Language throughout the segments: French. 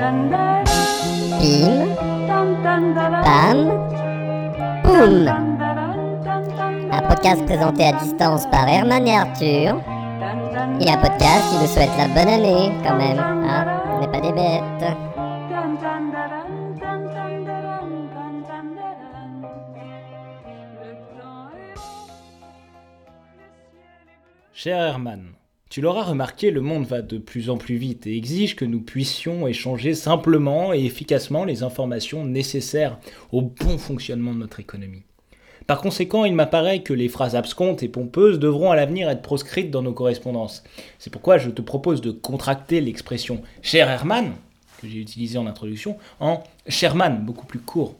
Pim, pam, poum. Un podcast présenté à distance par Herman et Arthur. Et un podcast qui vous souhaite la bonne année, quand même. Hein on n'est pas des bêtes. Cher Herman, tu l'auras remarqué, le monde va de plus en plus vite et exige que nous puissions échanger simplement et efficacement les informations nécessaires au bon fonctionnement de notre économie. Par conséquent, il m'apparaît que les phrases abscontes et pompeuses devront à l'avenir être proscrites dans nos correspondances. C'est pourquoi je te propose de contracter l'expression cher Herman, que j'ai utilisée en introduction, en Sherman, beaucoup plus court.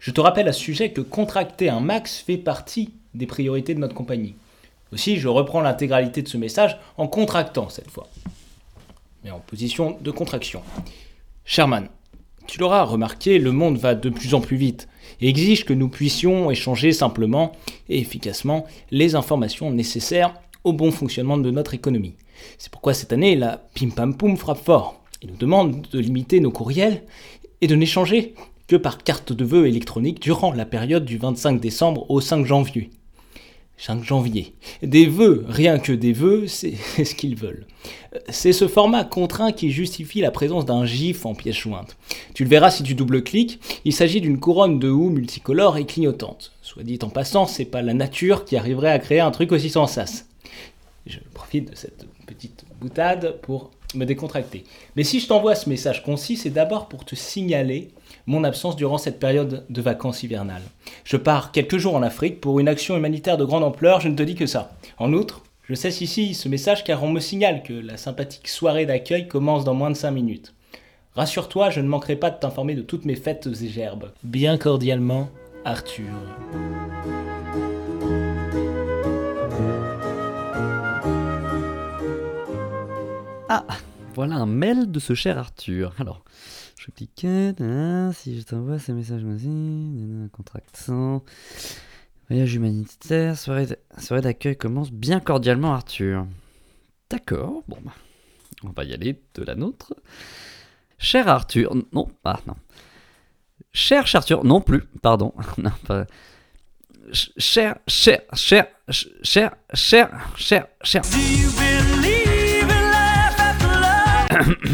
Je te rappelle à ce sujet que contracter un max fait partie des priorités de notre compagnie. Aussi, je reprends l'intégralité de ce message en contractant cette fois, mais en position de contraction. Sherman, tu l'auras remarqué, le monde va de plus en plus vite et exige que nous puissions échanger simplement et efficacement les informations nécessaires au bon fonctionnement de notre économie. C'est pourquoi cette année, la pim pam poum frappe fort et nous demande de limiter nos courriels et de n'échanger que par carte de vœux électronique durant la période du 25 décembre au 5 janvier. 5 janvier. Des vœux, rien que des vœux, c'est ce qu'ils veulent. C'est ce format contraint qui justifie la présence d'un GIF en pièce jointe. Tu le verras si tu double-cliques, il s'agit d'une couronne de houx multicolore et clignotante. Soit dit en passant, c'est pas la nature qui arriverait à créer un truc aussi sans sas. Je profite de cette petite boutade pour me décontracter. Mais si je t'envoie ce message concis, c'est d'abord pour te signaler mon absence durant cette période de vacances hivernales. Je pars quelques jours en Afrique pour une action humanitaire de grande ampleur, je ne te dis que ça. En outre, je cesse ici ce message car on me signale que la sympathique soirée d'accueil commence dans moins de 5 minutes. Rassure-toi, je ne manquerai pas de t'informer de toutes mes fêtes et gerbes. Bien cordialement, Arthur. Ah, voilà un mail de ce cher Arthur. Alors, je clique. si je t'envoie ce message aussi, contractant. Voyage humanitaire, soirée d'accueil commence bien cordialement, Arthur. D'accord, bon, bah, on va y aller de la nôtre. Cher Arthur, non, ah non. Cher Arthur, non plus, pardon. non. Cher, cher, cher, cher, cher, cher, cher.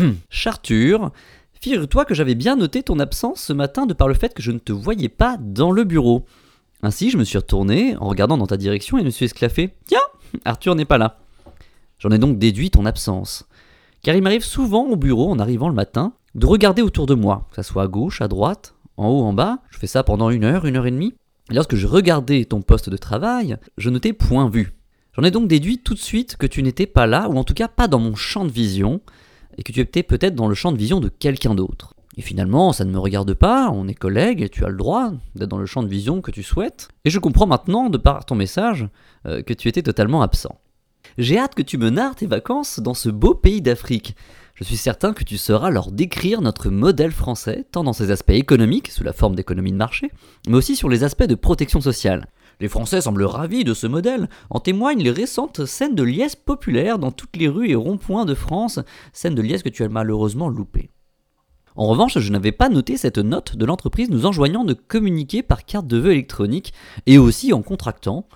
Charture, figure-toi que j'avais bien noté ton absence ce matin de par le fait que je ne te voyais pas dans le bureau. Ainsi, je me suis retourné en regardant dans ta direction et me suis esclaffé. Tiens, Arthur n'est pas là. J'en ai donc déduit ton absence. Car il m'arrive souvent au bureau en arrivant le matin de regarder autour de moi, que ce soit à gauche, à droite, en haut, en bas. Je fais ça pendant une heure, une heure et demie. Et lorsque je regardais ton poste de travail, je ne t'ai point vu. J'en ai donc déduit tout de suite que tu n'étais pas là, ou en tout cas pas dans mon champ de vision, et que tu étais peut-être dans le champ de vision de quelqu'un d'autre. Et finalement, ça ne me regarde pas, on est collègues et tu as le droit d'être dans le champ de vision que tu souhaites. Et je comprends maintenant, de par ton message, euh, que tu étais totalement absent. J'ai hâte que tu me narres tes vacances dans ce beau pays d'Afrique. Je suis certain que tu sauras leur décrire notre modèle français, tant dans ses aspects économiques, sous la forme d'économie de marché, mais aussi sur les aspects de protection sociale. Les Français semblent ravis de ce modèle, en témoignent les récentes scènes de liesse populaires dans toutes les rues et ronds-points de France, scènes de liesse que tu as malheureusement loupées. En revanche, je n'avais pas noté cette note de l'entreprise nous enjoignant de communiquer par carte de vœux électronique et aussi en contractant.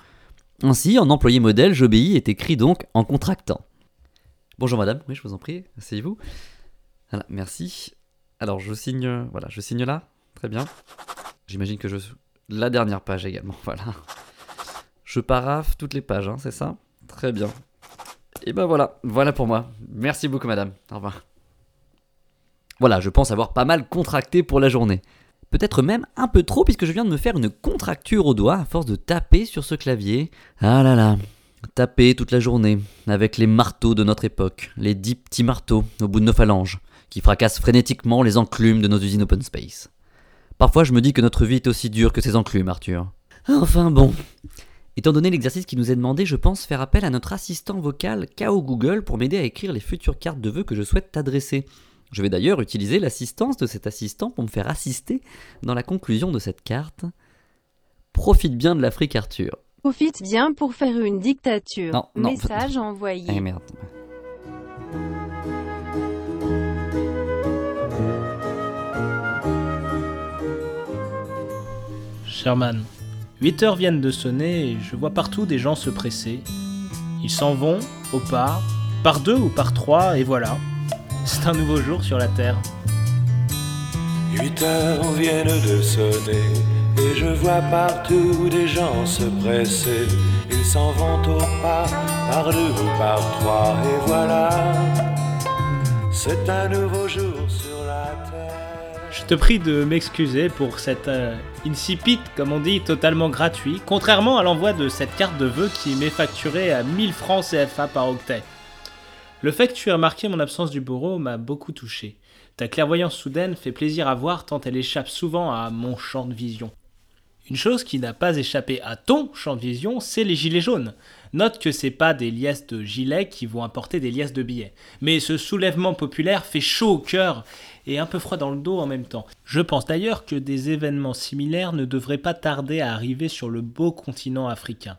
Ainsi, en employé modèle, j'obéis est écrit donc en contractant. Bonjour madame, oui je vous en prie, asseyez-vous. Voilà, merci. Alors je signe, voilà, je signe là, très bien. J'imagine que je la dernière page également, voilà. Je paraphe toutes les pages, hein, c'est ça? Très bien. Et ben voilà, voilà pour moi. Merci beaucoup madame. Au revoir. Voilà, je pense avoir pas mal contracté pour la journée. Peut-être même un peu trop puisque je viens de me faire une contracture au doigt à force de taper sur ce clavier. Ah là là, taper toute la journée avec les marteaux de notre époque, les dix petits marteaux au bout de nos phalanges, qui fracassent frénétiquement les enclumes de nos usines open space. Parfois, je me dis que notre vie est aussi dure que ces enclumes, Arthur. Enfin bon. Étant donné l'exercice qui nous est demandé, je pense faire appel à notre assistant vocal KO Google pour m'aider à écrire les futures cartes de vœux que je souhaite t'adresser. Je vais d'ailleurs utiliser l'assistance de cet assistant pour me faire assister dans la conclusion de cette carte. Profite bien de l'Afrique, Arthur. Profite bien pour faire une dictature. Non, non. Message envoyé. Eh merde. Sherman, 8 heures viennent de sonner et je vois partout des gens se presser. Ils s'en vont, au pas, par deux ou par trois, et voilà. C'est un nouveau jour sur la Terre. 8 heures viennent de sonner et je vois partout des gens se presser. Ils s'en vont au pas, par deux ou par trois, et voilà. C'est un nouveau jour sur la terre. Je te prie de m'excuser pour cet euh, comme on dit, totalement gratuit, contrairement à l'envoi de cette carte de vœux qui m'est facturée à 1000 francs CFA par octet. Le fait que tu aies remarqué mon absence du bureau m'a beaucoup touché. Ta clairvoyance soudaine fait plaisir à voir tant elle échappe souvent à mon champ de vision. Une chose qui n'a pas échappé à ton champ de vision, c'est les gilets jaunes. Note que c'est pas des liesses de gilets qui vont apporter des liesses de billets. Mais ce soulèvement populaire fait chaud au cœur et un peu froid dans le dos en même temps. Je pense d'ailleurs que des événements similaires ne devraient pas tarder à arriver sur le beau continent africain.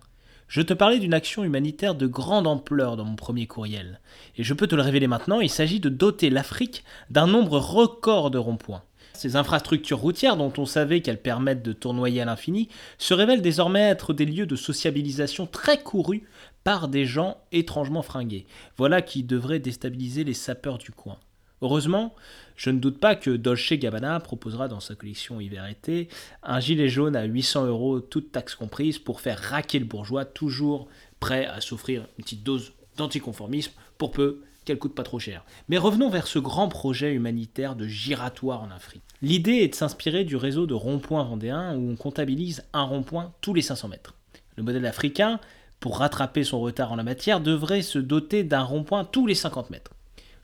Je te parlais d'une action humanitaire de grande ampleur dans mon premier courriel. Et je peux te le révéler maintenant, il s'agit de doter l'Afrique d'un nombre record de ronds-points. Ces infrastructures routières, dont on savait qu'elles permettent de tournoyer à l'infini, se révèlent désormais être des lieux de sociabilisation très courus par des gens étrangement fringués. Voilà qui devrait déstabiliser les sapeurs du coin. Heureusement, je ne doute pas que Dolce Gabbana proposera dans sa collection hiver-été un gilet jaune à 800 euros, toute taxe comprise, pour faire raquer le bourgeois, toujours prêt à s'offrir une petite dose d'anticonformisme, pour peu qu'elle coûte pas trop cher. Mais revenons vers ce grand projet humanitaire de giratoire en Afrique. L'idée est de s'inspirer du réseau de ronds-points vendéens où on comptabilise un rond-point tous les 500 mètres. Le modèle africain, pour rattraper son retard en la matière, devrait se doter d'un rond-point tous les 50 mètres.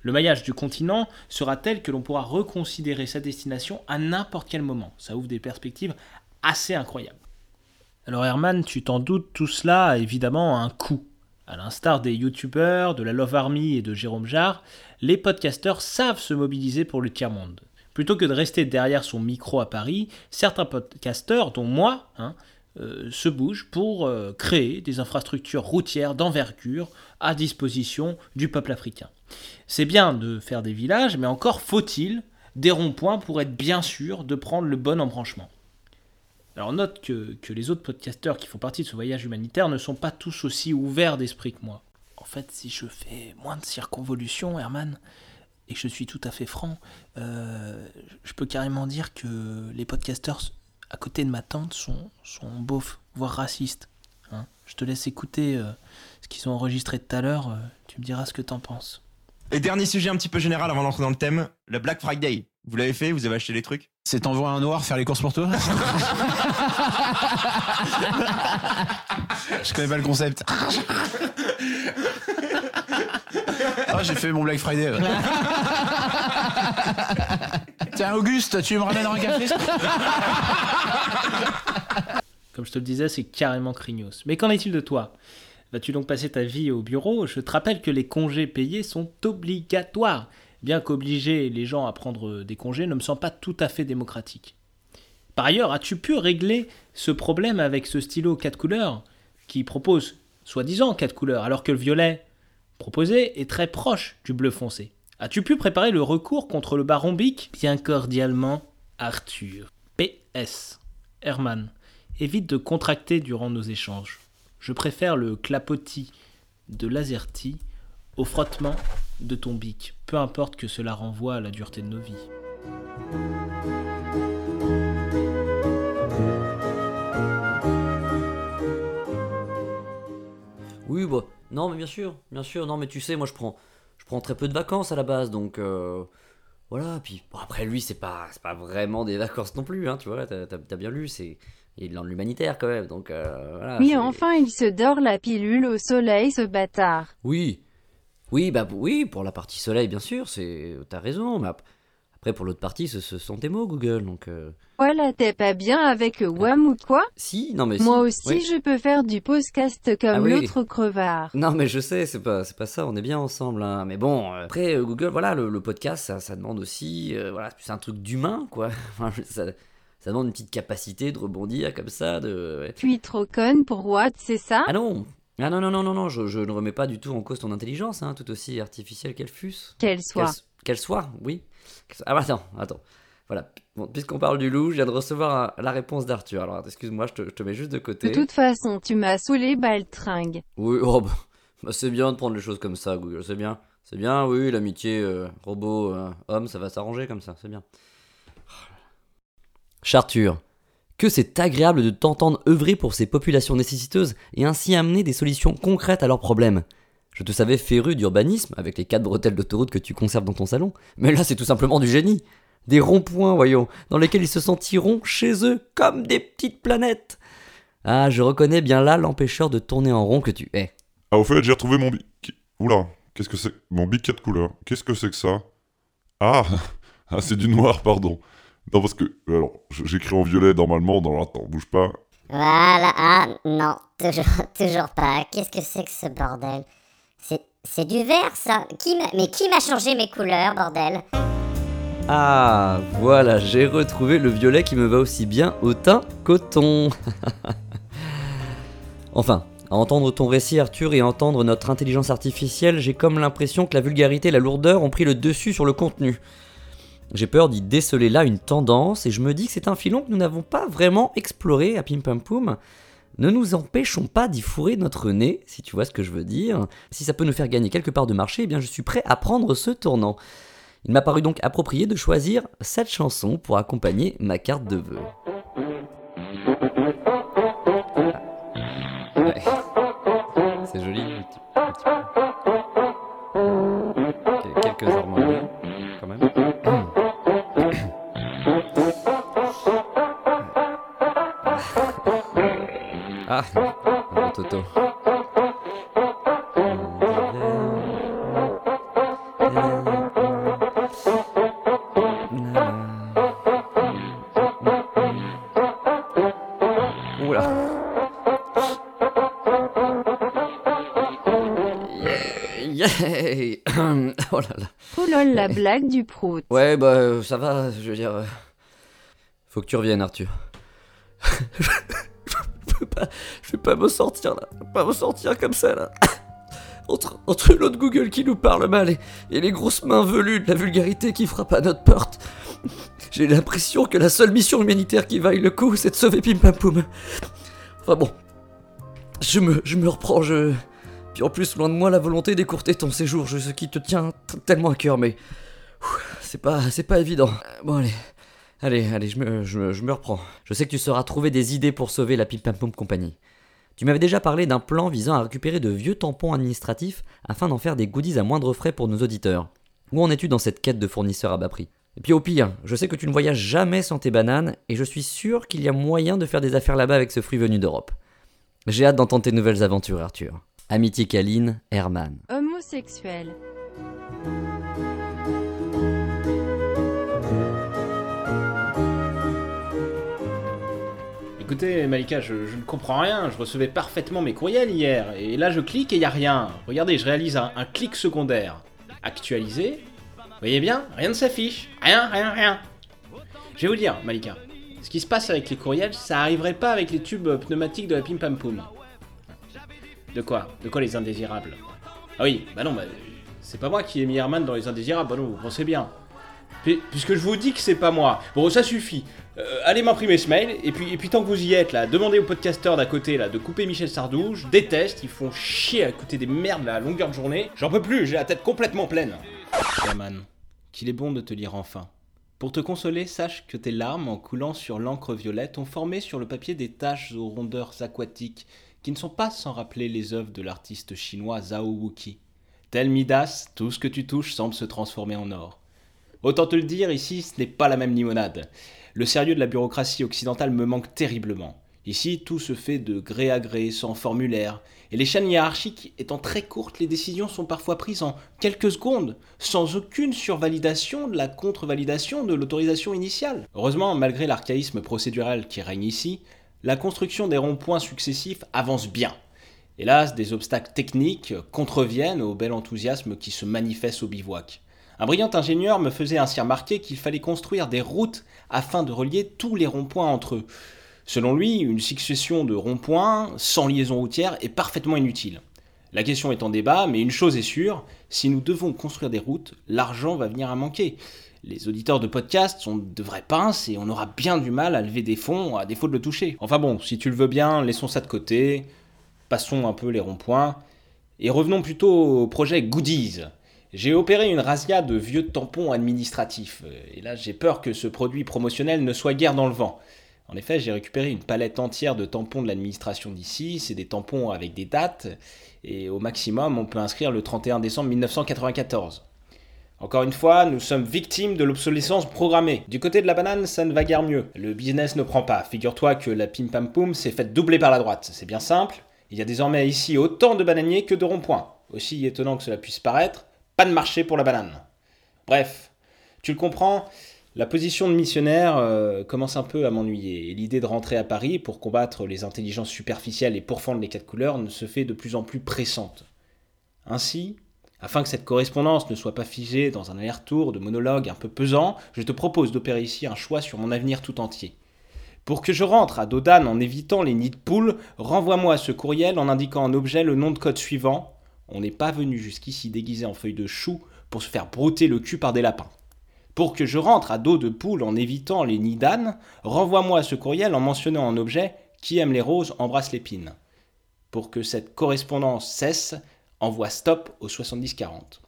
Le maillage du continent sera tel que l'on pourra reconsidérer sa destination à n'importe quel moment. Ça ouvre des perspectives assez incroyables. Alors Herman, tu t'en doutes, tout cela a évidemment un coût. À l'instar des youtubeurs, de la Love Army et de Jérôme Jarre, les podcasteurs savent se mobiliser pour le tiers-monde. Plutôt que de rester derrière son micro à Paris, certains podcasteurs, dont moi, hein, se bougent pour euh, créer des infrastructures routières d'envergure à disposition du peuple africain. C'est bien de faire des villages, mais encore faut-il des ronds-points pour être bien sûr de prendre le bon embranchement. Alors note que, que, les autres podcasteurs qui font partie de ce voyage humanitaire ne sont pas tous aussi ouverts d'esprit que moi. En fait, si je fais moins de circonvolutions, Herman, et que je suis tout à fait franc, euh, je peux carrément dire que les podcasteurs à côté de ma tante sont, sont beaufs, voire racistes. Hein. je te laisse écouter euh, ce qu'ils ont enregistré tout à l'heure, euh, tu me diras ce que t'en penses. Et dernier sujet un petit peu général avant d'entrer dans le thème, le Black Friday. Vous l'avez fait Vous avez acheté les trucs? C'est t'envoyer un noir faire les courses pour toi? Je connais pas le concept. Ah, j'ai fait mon Black Friday. Tiens, Auguste, tu me ramènes un café Comme je te le disais, c'est carrément craignos. Mais qu'en est-il de toi? Vas-tu donc passer ta vie au bureau? Je te rappelle que les congés payés sont obligatoires, bien qu'obliger les gens à prendre des congés ne me semble pas tout à fait démocratique. Par ailleurs, as-tu pu régler ce problème avec ce stylo 4 couleurs qui propose soi-disant 4 couleurs, alors que le violet proposé est très proche du bleu foncé? As-tu pu préparer le recours contre le baron Bic? Bien cordialement, Arthur. PS. Herman, évite de contracter durant nos échanges. Je préfère le clapotis de l'azerty au frottement de ton bic, peu importe que cela renvoie à la dureté de nos vies. Oui, bah, non, mais bien sûr, bien sûr, non, mais tu sais, moi je prends, prends très peu de vacances à la base, donc euh, voilà. Puis bon, après, lui, c'est pas, c'est pas vraiment des vacances non plus, hein, tu vois, t'as, bien lu, c'est, il est dans l'humanitaire quand même, donc euh, voilà. Oui, enfin, il se dort la pilule au soleil, ce bâtard. Oui, oui, bah oui, pour la partie soleil, bien sûr, c'est, t'as raison, mais après pour l'autre partie, ce, ce sont tes mots, Google, donc. euh, Voilà, t'es pas bien avec WAM ou quoi? Si, non mais Moi si, aussi, oui. je peux faire du podcast comme Ah oui. l'autre crevard. Non mais je sais, c'est pas, c'est pas ça, on est bien ensemble. hein. Mais bon, euh, après euh, Google, voilà, le, le podcast, ça, ça demande aussi, voilà, c'est un truc d'humain, quoi. Ça, ça demande une petite capacité de rebondir comme ça, de. ouais. Es trop conne pour Watt, c'est ça? Ah non, ah non non non non non, je, je ne remets pas du tout en cause ton intelligence, hein, tout aussi artificielle qu'elle fût. Qu'elle soit. Qu'elle qu'elle soit, oui. Ah bah attends, attends. Voilà, bon, puisqu'on parle du loup, je viens de recevoir un- la réponse d'Arthur. Alors excuse-moi, je te, je te mets juste de De côté. toute façon, tu m'as saoulé, baltringue. Oui, oh, bah, bah, c'est bien de prendre les choses comme ça, Google, c'est bien. C'est bien, oui, l'amitié euh, robot-homme, ça va s'arranger comme ça, c'est bien. Charture, que c'est agréable de t'entendre œuvrer pour ces populations nécessiteuses et ainsi amener des solutions concrètes à leurs problèmes. Je te savais féru d'urbanisme, avec les quatre bretelles d'autoroute que tu conserves dans ton salon, mais là c'est tout simplement du génie. Des ronds-points, voyons, dans lesquels ils se sentiront chez eux comme des petites planètes. Ah, je reconnais bien là l'empêcheur de tourner en rond que tu es. Ah, au fait, j'ai retrouvé mon bic. Oula, qu'est-ce que c'est Mon bic 4 couleurs. Qu'est-ce que c'est que ça? Ah Ah, c'est du noir, pardon. Non, parce que. Alors, j'écris en violet normalement. Non, attends, bouge pas. Voilà, ah non, toujours, toujours pas. Qu'est-ce que c'est que ce bordel? C'est du vert ça Mais qui m'a changé mes couleurs, bordel? Ah, voilà, j'ai retrouvé le violet qui me va aussi bien au teint thon. enfin, à entendre ton récit Arthur et à entendre notre intelligence artificielle, j'ai comme l'impression que la vulgarité et la lourdeur ont pris le dessus sur le contenu. J'ai peur d'y déceler là une tendance et je me dis que c'est un filon que nous n'avons pas vraiment exploré à Pim Pam Poum. Ne nous empêchons pas d'y fourrer notre nez, si tu vois ce que je veux dire. Si ça peut nous faire gagner quelque part de marché, eh bien je suis prêt à prendre ce tournant. Il m'a paru donc approprié de choisir cette chanson pour accompagner ma carte de vœux. Là. Oh lol, la blague du prout. Ouais, bah euh, ça va, je veux dire. euh, Faut que tu reviennes, Arthur. je peux pas, je vais pas me sortir là, je peux pas me sortir comme ça là. Entre, entre l'autre Google qui nous parle mal et, et les grosses mains velues de la vulgarité qui frappe à notre porte, j'ai l'impression que la seule mission humanitaire qui vaille le coup, c'est de sauver Pim Pam Poum. Enfin bon, je me, je me reprends, je. En plus, loin de moi la volonté d'écourter ton séjour, ce qui te tient tellement à cœur, mais. C'est pas, c'est pas évident. Euh, Bon, allez. Allez, allez, je me, je, je me reprends. Je sais que tu sauras trouver des idées pour sauver la Pim Pam Poum Compagnie. Tu m'avais déjà parlé d'un plan visant à récupérer de vieux tampons administratifs afin d'en faire des goodies à moindre frais pour nos auditeurs. Où en es-tu dans cette quête de fournisseurs à bas prix? Et puis au pire, je sais que tu ne voyages jamais sans tes bananes et je suis sûr qu'il y a moyen de faire des affaires là-bas avec ce fruit venu d'Europe. J'ai hâte d'entendre tes nouvelles aventures, Arthur. Amitié câline, Herman. Homosexuel. Écoutez, Malika, je, je ne comprends rien. Je recevais parfaitement mes courriels hier. Et là, je clique et il n'y a rien. Regardez, je réalise un, un clic secondaire. Actualiser. Vous voyez bien Rien ne s'affiche. Rien, rien, rien. Je vais vous dire, Malika. Ce qui se passe avec les courriels, ça arriverait pas avec les tubes pneumatiques de la Pim Pam Poum. De quoi? De quoi les indésirables? Ah oui, bah non, bah, c'est pas moi qui ai mis Herman dans les indésirables, bah non, vous pensez bien. Puis- Puisque je vous dis que c'est pas moi. Bon, ça suffit. Euh, allez m'imprimer ce mail, et puis, et puis tant que vous y êtes, là, demandez aux podcasteurs d'à côté, là, de couper Michel Sardou. Je déteste, ils font chier à écouter des merdes là, à longueur de journée. J'en peux plus, j'ai la tête complètement pleine. Herman, qu'il est bon de te lire enfin. Pour te consoler, sache que tes larmes, en coulant sur l'encre violette, ont formé sur le papier des taches aux rondeurs aquatiques, qui ne sont pas sans rappeler les œuvres de l'artiste chinois Zhao Wuqi. Tel Midas, tout ce que tu touches semble se transformer en or. Autant te le dire, ici, ce n'est pas la même limonade. Le sérieux de la bureaucratie occidentale me manque terriblement. Ici, tout se fait de gré à gré, sans formulaire, et les chaînes hiérarchiques étant très courtes, les décisions sont parfois prises en quelques secondes, sans aucune survalidation de la contre-validation de l'autorisation initiale. Heureusement, malgré l'archaïsme procédural qui règne ici, la construction des ronds-points successifs avance bien. Hélas, des obstacles techniques contreviennent au bel enthousiasme qui se manifeste au bivouac. Un brillant ingénieur me faisait ainsi remarquer qu'il fallait construire des routes afin de relier tous les ronds-points entre eux. Selon lui, une succession de ronds-points sans liaison routière est parfaitement inutile. La question est en débat, mais une chose est sûre, si nous devons construire des routes, l'argent va venir à manquer. Les auditeurs de podcast sont de vrais pinces et on aura bien du mal à lever des fonds à défaut de le toucher. Enfin bon, si tu le veux bien, laissons ça de côté, passons un peu les ronds-points, et revenons plutôt au projet Goodies. J'ai opéré une razzia de vieux tampons administratifs, et là j'ai peur que ce produit promotionnel ne soit guère dans le vent. En effet, j'ai récupéré une palette entière de tampons de l'administration d'ici, c'est des tampons avec des dates, et au maximum on peut inscrire le 31 décembre 1994. Encore une fois, nous sommes victimes de l'obsolescence programmée. Du côté de la banane, ça ne va guère mieux. Le business ne prend pas. Figure-toi que la pim pam poum s'est faite doubler par la droite. C'est bien simple. Il y a désormais ici autant de bananiers que de ronds-points. Aussi étonnant que cela puisse paraître, pas de marché pour la banane. Bref, tu le comprends, la position de missionnaire euh, commence un peu à m'ennuyer, et l'idée de rentrer à Paris pour combattre les intelligences superficielles et pourfendre les quatre couleurs ne se fait de plus en plus pressante. Ainsi, afin que cette correspondance ne soit pas figée dans un aller-retour de monologue un peu pesant, je te propose d'opérer ici un choix sur mon avenir tout entier. Pour que je rentre à Dodane en évitant les nids de poules, renvoie-moi ce courriel en indiquant en objet le nom de code suivant. On n'est pas venu jusqu'ici déguisé en feuille de chou pour se faire brouter le cul par des lapins. Pour que je rentre à dos de poule en évitant les nids d'âne, renvoie-moi ce courriel en mentionnant en objet Qui aime les roses embrasse l'épine. Pour que cette correspondance cesse, envoie stop au 70-40.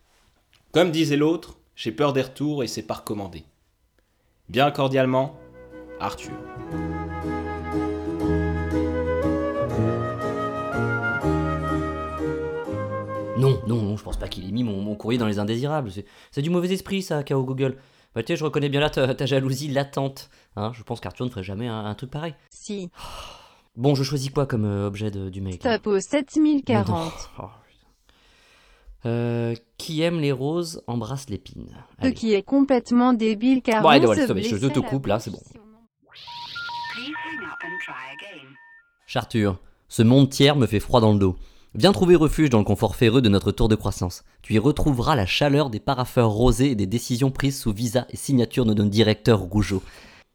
Comme disait l'autre, j'ai peur des retours et c'est pas recommandé. Bien cordialement, Arthur. Non, non, non, je pense pas qu'il ait mis mon, mon courrier dans les indésirables. C'est du mauvais esprit, ça, KO Google. Bah, tu sais, je reconnais bien là ta, ta jalousie latente. Hein, je pense qu'Arthur ne ferait jamais un, un truc pareil. Si. Bon, je choisis quoi comme euh, objet de- du mail Stop au 7040. Oh, putain. Euh, qui aime les roses embrasse l'épine. Ce Allez. qui est complètement débile car Bon, allez, on se stop, je- te coupe, là, c'est bon. Chartur, ce monde tiers me fait froid dans le dos. Viens trouver refuge dans le confort ferreux de notre tour de croissance. Tu y retrouveras la chaleur des parapheurs rosés et des décisions prises sous visa et signature de nos directeurs rougeaux.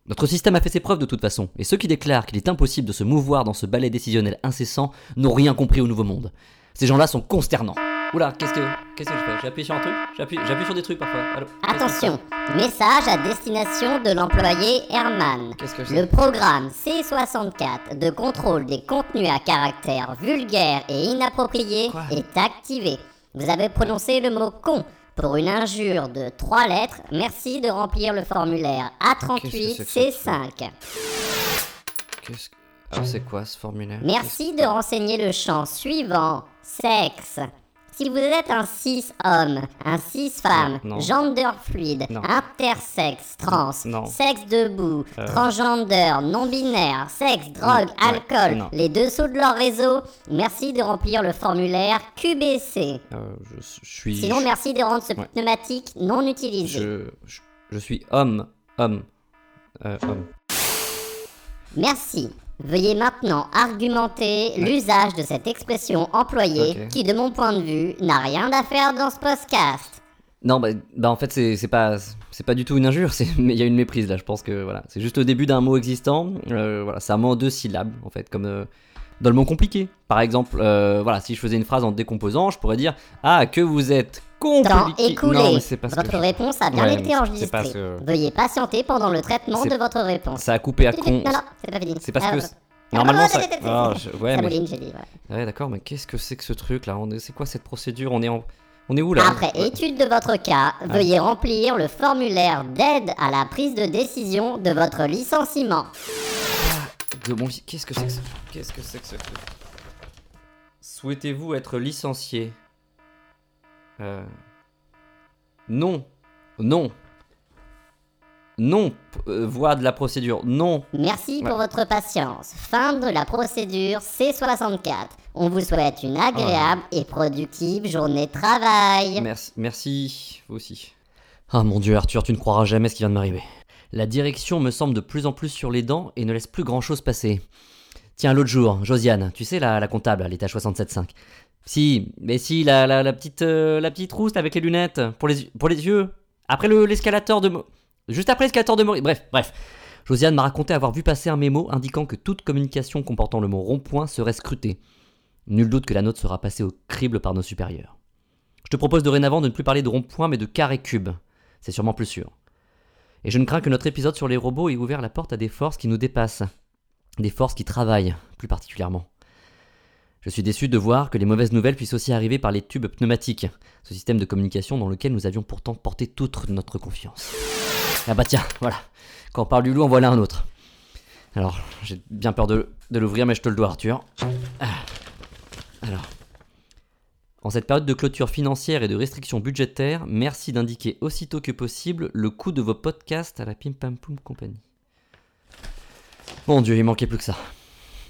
Notre système a fait ses preuves de toute façon, et ceux qui déclarent qu'il est impossible de se mouvoir dans ce balai décisionnel incessant n'ont rien compris au nouveau monde. Ces gens-là sont consternants. Oula, qu'est-ce que, qu'est-ce que je fais? J'ai appuyé sur un truc? J'appuie, j'appuie sur des trucs parfois. Allô Attention, message à destination de l'employé Herman. Qu'est-ce que c'est? Le programme C64 de contrôle des contenus à caractère vulgaire et inapproprié Quoi? est activé. Vous avez prononcé le mot con pour une injure de 3 lettres. Merci de remplir le formulaire Qu'est-ce que c'est que ce A38C5. Qu'est-ce que... Ah, c'est quoi ce formulaire? Merci de renseigner le champ suivant. Sexe. Si vous êtes un cis homme, un cis femme, Non. gender fluide, Non. intersexe, trans, Non. sexe debout, Euh. transgender, non-binaire, sexe, drogue, ouais, alcool, non. les dessous de leur réseau, merci de remplir le formulaire QBC. Euh, je, je suis... Sinon, merci de rendre ce Ouais. pneumatique non utilisé. Je, je, je suis homme, homme, euh, homme. Merci. Veuillez maintenant argumenter l'usage de cette expression employée qui, de mon point de vue, n'a rien à faire dans ce podcast. Non, bah, bah en fait, c'est pas, pas du tout une injure, mais il y a une méprise là. Je pense que voilà, c'est juste le début d'un mot existant. Euh, voilà, c'est un mot en deux syllabes en fait, comme euh, dans le mot compliqué. Par exemple, euh, voilà, si je faisais une phrase en décomposant, je pourrais dire Ah, que vous êtes compliqué. écoulé. Non, mais c'est parce Votre que réponse a bien Ouais, été enregistrée. que- Veuillez patienter pendant le traitement de votre réponse. ça a coupé à con. Non, non, c'est pas fini. C'est parce Ah, que normalement ça. Ah, c'est- je- ouais, ça mais dit. ouais. ouais, d'accord, mais qu'est-ce que c'est que ce truc là? C'est quoi cette procédure? On est en, on est où là? Après étude de votre cas, veuillez remplir le formulaire d'aide à la prise de décision de votre licenciement. De mon li- Qu'est-ce que c'est que ça? Qu'est-ce que c'est que ce truc? Souhaitez-vous être licencié? Euh... Non. Non. Non. Euh, voie de la procédure. Non. Merci Ouais. pour votre patience. Fin de la procédure C64. On vous souhaite une agréable et productive journée de travail. Merci. Merci. Vous aussi. Ah mon dieu, Arthur, tu ne croiras jamais ce qui vient de m'arriver. La direction me semble de plus en plus sur les dents et ne laisse plus grand chose passer. Tiens, l'autre jour, Josiane, tu sais, la, comptable à l'étage 67.5. Si, mais si, la, la, petite, euh, la petite rousse avec les lunettes, pour les, pour les yeux. Après le- l'escalator de... Mo- Juste après l'escalator de Maurice. Bref, bref. Josiane m'a raconté avoir vu passer un mémo indiquant que toute communication comportant le mot rond-point serait scrutée. Nul doute que la note sera passée au crible par nos supérieurs. Je te propose dorénavant de ne plus parler de rond-point mais de carré cube. C'est sûrement plus sûr. Et je ne crains que notre épisode sur les robots ait ouvert la porte à des forces qui nous dépassent. Des forces qui travaillent, plus particulièrement. Je suis déçu de voir que les mauvaises nouvelles puissent aussi arriver par les tubes pneumatiques, ce système de communication dans lequel nous avions pourtant porté toute notre confiance. Ah bah tiens, voilà. Quand on parle du loup, en voilà un autre. Alors, j'ai bien peur de, l'ouvrir, mais je te le dois, Arthur. Ah. Alors. En cette période de clôture financière et de restrictions budgétaires, merci d'indiquer aussitôt que possible le coût de vos podcasts à la Pim Pam Poum Compagnie. Mon dieu, il manquait plus que ça.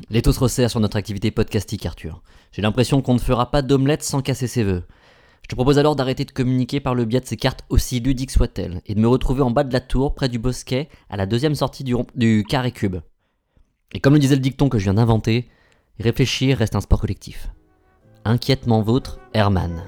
L'étau se resserre sur notre activité podcastique, Arthur. J'ai l'impression qu'on ne fera pas d'omelette sans casser ses vœux. Je te propose alors d'arrêter de communiquer par le biais de ces cartes aussi ludiques soient-elles, et de me retrouver en bas de la tour, près du bosquet, à la deuxième sortie du, du carré cube. Et comme le disait le dicton que je viens d'inventer, réfléchir reste un sport collectif. Inquiètement vôtre, Herman.